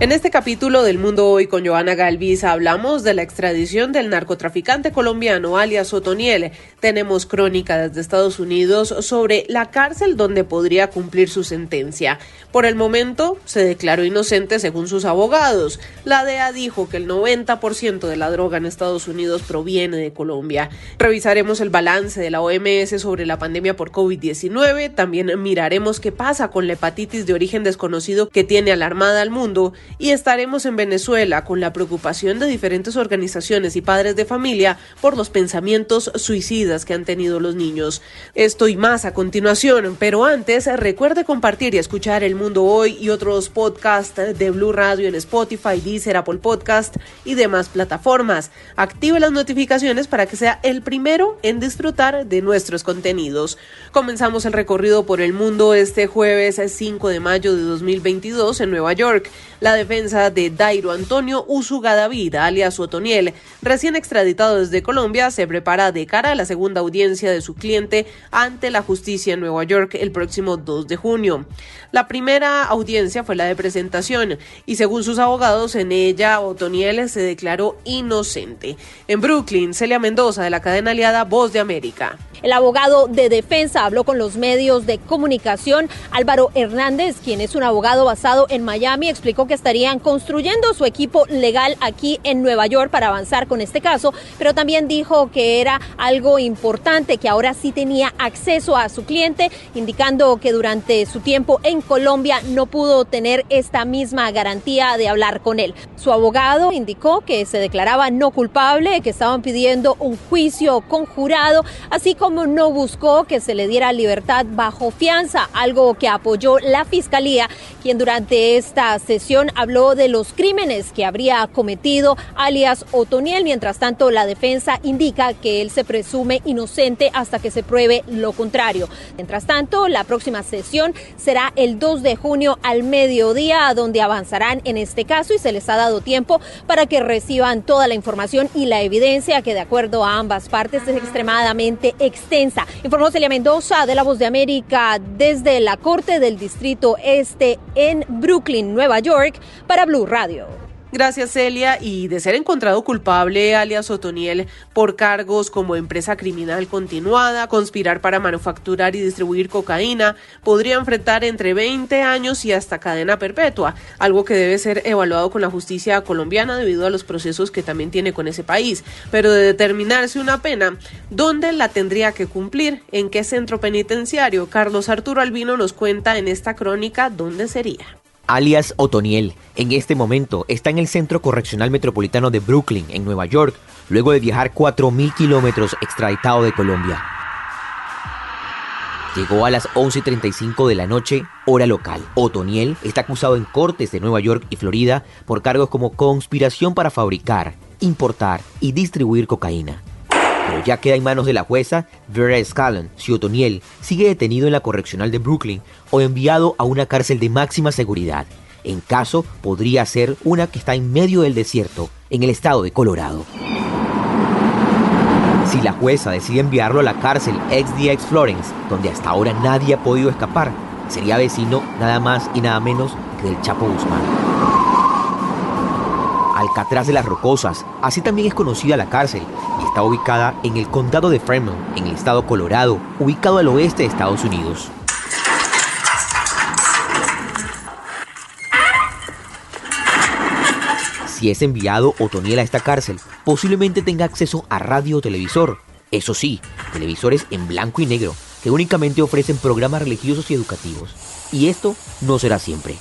En este capítulo del Mundo Hoy con Joana Galvis hablamos de la extradición del narcotraficante colombiano alias Otoniel. Tenemos crónica desde Estados Unidos sobre la cárcel donde podría cumplir su sentencia. Por el momento se declaró inocente según sus abogados. La DEA dijo que el 90% de la droga en Estados Unidos proviene de Colombia. Revisaremos el balance de la OMS sobre la pandemia por COVID-19. También miraremos qué pasa con la hepatitis de origen desconocido que tiene alarmada al mundo y estaremos en Venezuela con la preocupación de diferentes organizaciones y padres de familia por los pensamientos suicidas que han tenido los niños. Esto y más a continuación, pero antes recuerde compartir y escuchar El Mundo Hoy y otros podcasts de Blue Radio en Spotify, Deezer, Apple Podcast y demás plataformas. Active las notificaciones para que sea el primero en disfrutar de nuestros contenidos. Comenzamos el recorrido por el mundo este jueves 5 de mayo de 2022 en Nueva York. Defensa de Dairo Antonio Usuga David, alias Otoniel, recién extraditado desde Colombia, se prepara de cara a la segunda audiencia de su cliente ante la justicia en Nueva York el próximo 2 de junio. La primera audiencia fue la de presentación y según sus abogados en ella Otoniel se declaró inocente. En Brooklyn, Celia Mendoza de la cadena aliada Voz de América. El abogado de defensa habló con los medios de comunicación. Álvaro Hernández, quien es un abogado basado en Miami, explicó que estarían construyendo su equipo legal aquí en Nueva York para avanzar con este caso, pero también dijo que era algo importante, que ahora sí tenía acceso a su cliente, indicando que durante su tiempo en Colombia no pudo tener esta misma garantía de hablar con él. Su abogado indicó que se declaraba no culpable, que estaban pidiendo un juicio conjurado, así como no buscó que se le diera libertad bajo fianza, algo que apoyó la Fiscalía, quien durante esta sesión habló de los crímenes que habría cometido alias Otoniel. Mientras tanto, la defensa indica que él se presume inocente hasta que se pruebe lo contrario. Mientras tanto, la próxima sesión será el 2 de junio al mediodía, donde avanzarán en este caso y se les ha dado tiempo para que reciban toda la información y la evidencia que de acuerdo a ambas partes es extremadamente extensa. Informó Celia Mendoza de La Voz de América desde la Corte del Distrito Este en Brooklyn, Nueva York, para Blue Radio. Gracias, Celia. Y de ser encontrado culpable, alias Otoniel, por cargos como empresa criminal continuada, conspirar para manufacturar y distribuir cocaína, podría enfrentar entre 20 años y hasta cadena perpetua, algo que debe ser evaluado con la justicia colombiana debido a los procesos que también tiene con ese país. Pero de determinarse una pena, ¿dónde la tendría que cumplir? ¿En qué centro penitenciario? Carlos Arturo Albino nos cuenta en esta crónica dónde sería alias Otoniel. En este momento está en el Centro Correccional Metropolitano de Brooklyn, en Nueva York, luego de viajar 4.000 kilómetros extraditado de Colombia. Llegó a las 11.35 de la noche, hora local. Otoniel está acusado en cortes de Nueva York y Florida por cargos como conspiración para fabricar, importar y distribuir cocaína. Pero ya queda en manos de la jueza Vera Scallon si Otoniel sigue detenido en la correccional de Brooklyn o enviado a una cárcel de máxima seguridad. En caso, podría ser una que está en medio del desierto, en el estado de Colorado. Si la jueza decide enviarlo a la cárcel XDX Florence, donde hasta ahora nadie ha podido escapar, sería vecino nada más y nada menos que del Chapo Guzmán. Alcatraz de las Rocosas, así también es conocida la cárcel, y está ubicada en el condado de Fremont, en el estado Colorado, ubicado al oeste de Estados Unidos. Si es enviado Otoniel a esta cárcel, posiblemente tenga acceso a radio o televisor. Eso sí, televisores en blanco y negro, que únicamente ofrecen programas religiosos y educativos. Y esto no será siempre.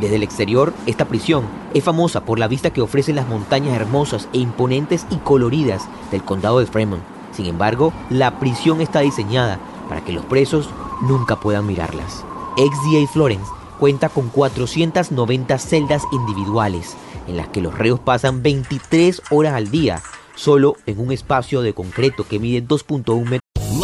Desde el exterior, esta prisión es famosa por la vista que ofrecen las montañas hermosas e imponentes y coloridas del condado de Fremont. Sin embargo, la prisión está diseñada para que los presos nunca puedan mirarlas. XDA Florence cuenta con 490 celdas individuales en las que los reos pasan 23 horas al día solo en un espacio de concreto que mide 2.1 metros.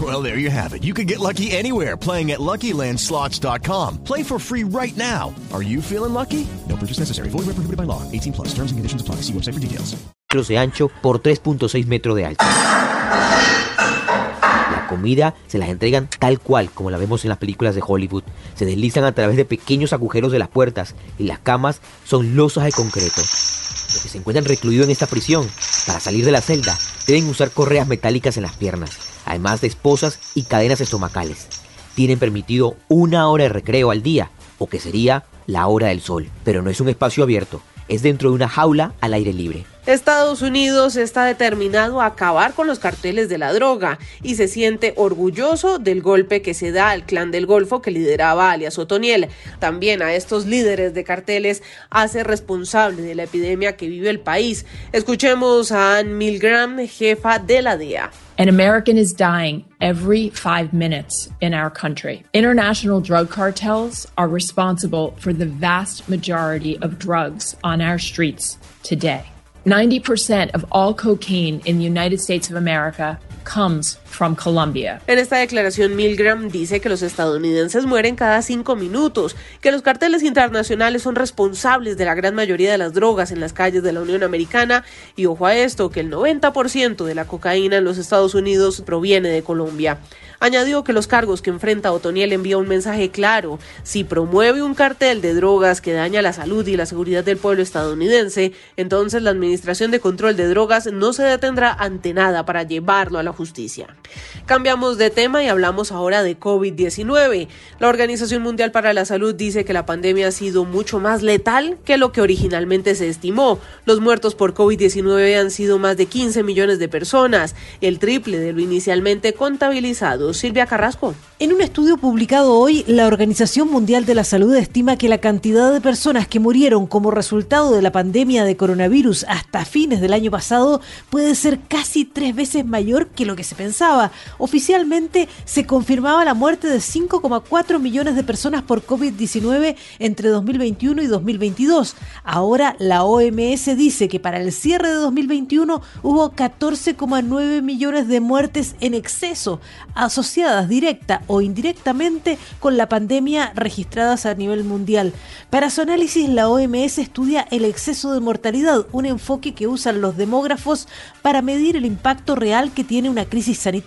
Well, there you have it. You can get lucky anywhere playing at LuckyLandSlots.com. Play for free right now. Are you feeling lucky? No purchase necessary. Void where prohibited by law. 18 plus. Terms and conditions apply. See website for details. de ancho por 3.6 metros de alto. La comida se las entregan tal cual como la vemos en las películas de Hollywood. Se deslizan a través de pequeños agujeros de las puertas y las camas son losas de concreto. Los que se encuentran en esta prisión, para salir de la celda, deben usar correas metálicas en las piernas, además de esposas y cadenas estomacales. Tienen permitido una hora de recreo al día, o que sería la hora del sol, pero no es un espacio abierto, es dentro de una jaula al aire libre. Estados Unidos está determinado a acabar con los carteles de la droga y se siente orgulloso del golpe que se da al clan del Golfo que lideraba alias Otoniel. También a estos líderes de carteles hace responsable de la epidemia que vive el país. Escuchemos a Ann Milgram, jefa de la DEA. An American is dying every five minutes in our country. International drug cartels are responsible for the vast majority of drugs on our streets today. 90% of all cocaine in the United States of America comes from Colombia. En esta declaración, Milgram dice que los estadounidenses mueren cada cinco minutos, que los carteles internacionales son responsables de la gran mayoría de las drogas en las calles de la Unión Americana y ojo a esto, que el 90% de la cocaína en los Estados Unidos proviene de Colombia. Añadió que los cargos que enfrenta Otoniel envía un mensaje claro. Si promueve un cartel de drogas que daña la salud y la seguridad del pueblo estadounidense, entonces la Administración de Control de Drogas no se detendrá ante nada para llevarlo a la justicia. Cambiamos de tema y hablamos ahora de COVID-19. La Organización Mundial para la Salud dice que la pandemia ha sido mucho más letal que lo que originalmente se estimó. Los muertos por COVID-19 han sido más de 15 millones de personas, el triple de lo inicialmente contabilizado. Silvia Carrasco. En un estudio publicado hoy, la Organización Mundial de la Salud estima que la cantidad de personas que murieron como resultado de la pandemia de coronavirus hasta fines del año pasado puede ser casi tres veces mayor que lo que se pensaba. Oficialmente se confirmaba la muerte de 5,4 millones de personas por COVID-19 entre 2021 y 2022. Ahora la OMS dice que para el cierre de 2021 hubo 14,9 millones de muertes en exceso, asociadas directa o indirectamente con la pandemia registradas a nivel mundial. Para su análisis, la OMS estudia el exceso de mortalidad, un enfoque que usan los demógrafos para medir el impacto real que tiene una crisis sanitaria,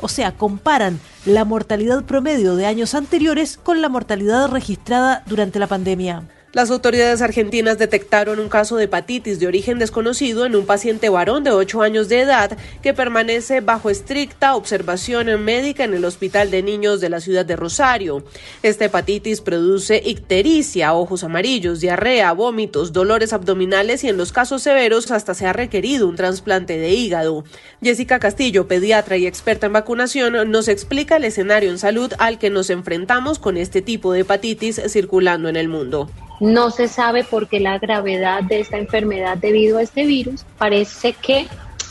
o sea, comparan la mortalidad promedio de años anteriores con la mortalidad registrada durante la pandemia. Las autoridades argentinas detectaron un caso de hepatitis de origen desconocido en un paciente varón de 8 años de edad que permanece bajo estricta observación médica en el Hospital de Niños de la ciudad de Rosario. Esta hepatitis produce ictericia, ojos amarillos, diarrea, vómitos, dolores abdominales y en los casos severos hasta se ha requerido un trasplante de hígado. Jessica Castillo, pediatra y experta en vacunación, nos explica el escenario en salud al que nos enfrentamos con este tipo de hepatitis circulando en el mundo. No se sabe por qué la gravedad de esta enfermedad debido a este virus. Parece que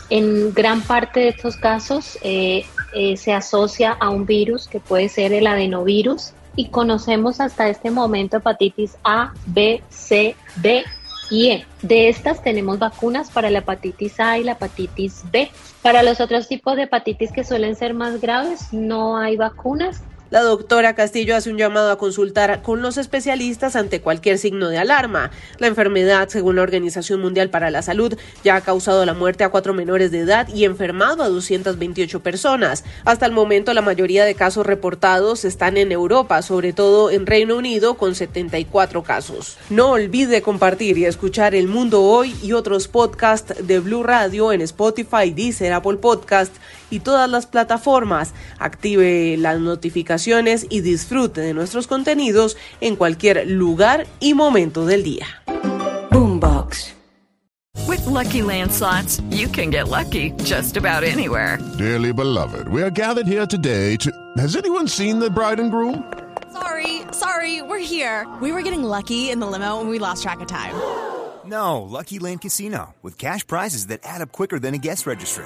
en gran parte de estos casos eh, eh, se asocia a un virus que puede ser el adenovirus y conocemos hasta este momento hepatitis A, B, C, D y E. De estas tenemos vacunas para la hepatitis A y la hepatitis B. Para los otros tipos de hepatitis que suelen ser más graves no hay vacunas la doctora Castillo hace un llamado a consultar con los especialistas ante cualquier signo de alarma. La enfermedad, según la Organización Mundial para la Salud, ya ha causado la muerte a cuatro menores de edad y enfermado a 228 personas. Hasta el momento, la mayoría de casos reportados están en Europa, sobre todo en Reino Unido, con 74 casos. No olvide compartir y escuchar El Mundo Hoy y otros podcasts de Blue Radio en Spotify, Deezer, Apple Podcast y todas las plataformas. Active las notificaciones y disfrute de nuestros contenidos en cualquier lugar y momento del día. Boombox. With Lucky Land slots, you can get lucky just about anywhere. Dearly beloved, we are gathered here today to. Has anyone seen the bride and groom? Sorry, sorry, we're here. We were getting lucky in the limo and we lost track of time. No, Lucky Land Casino, with cash prizes that add up quicker than a guest registry.